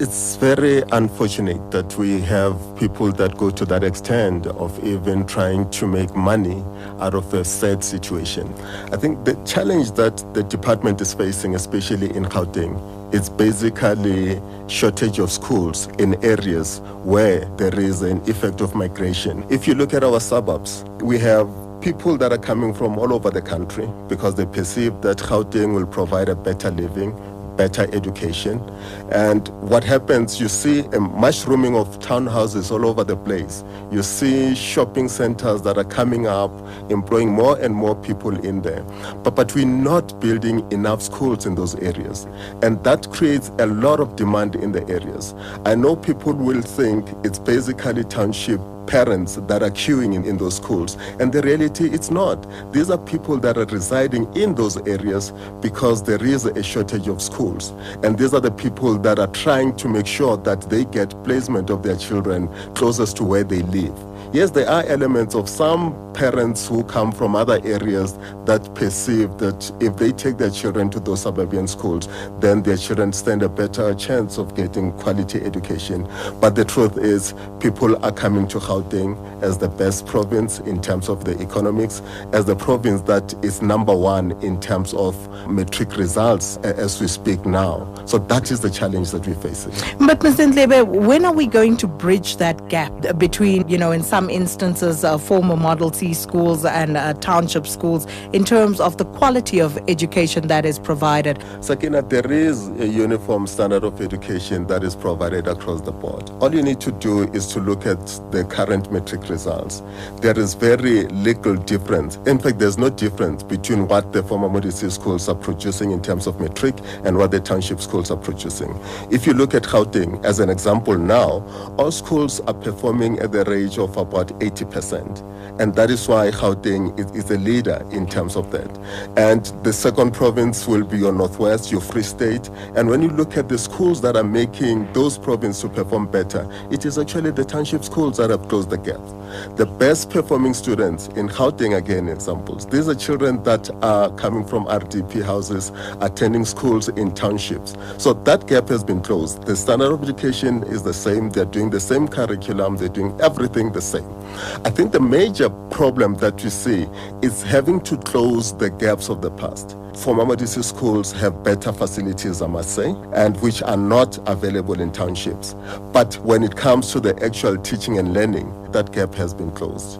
It's very unfortunate that we have people that go to that extent of even trying to make money out of a sad situation. I think the challenge that the department is facing, especially in Gauteng, is basically shortage of schools in areas where there is an effect of migration. If you look at our suburbs, we have people that are coming from all over the country because they perceive that Gauteng will provide a better living, better education. And what happens, you see a mushrooming of townhouses all over the place. You see shopping centers that are coming up, employing more and more people in there. But, but we're not building enough schools in those areas. And that creates a lot of demand in the areas. I know people will think it's basically township parents that are queuing in, in those schools. And the reality, it's not. These are people that are residing in those areas because there is a shortage of schools. And these are the people that are trying to make sure that they get placement of their children closest to where they live. Yes, there are elements of some parents who come from other areas that perceive that if they take their children to those suburban schools, then their children stand a better chance of getting quality education. But the truth is, people are coming to Gauteng as the best province in terms of the economics, as the province that is number one in terms of matric results as we speak now. So that is the challenge that we're facing. But Mr. Ndlebe, when are we going to bridge that gap between, you know, in some instances, uh, former Model C schools and uh, township schools in terms of the quality of education that is provided? Sakina, there is a uniform standard of education that is provided across the board. All you need to do is to look at the current matric results. There is very little difference. In fact, there's no difference between what the former Model C schools are producing in terms of matric and what the township schools are producing. If you look at Gauteng as an example now, all schools are performing at the range of about 80%. And that is why Gauteng is, is a leader in terms of that. And the second province will be your Northwest, your Free State. And when you look at the schools that are making those provinces perform better, it is actually the township schools that have closed the gap. The best performing students in Gauteng, again, examples. These are children that are coming from RDP houses, attending schools in townships. So that gap has been closed. The standard of education is the same. They're doing the same curriculum. They're doing everything the same. I think the major problem that we see is having to close the gaps of the past. Former Model schools have better facilities, I must say, and which are not available in townships. But when it comes to the actual teaching and learning, that gap has been closed.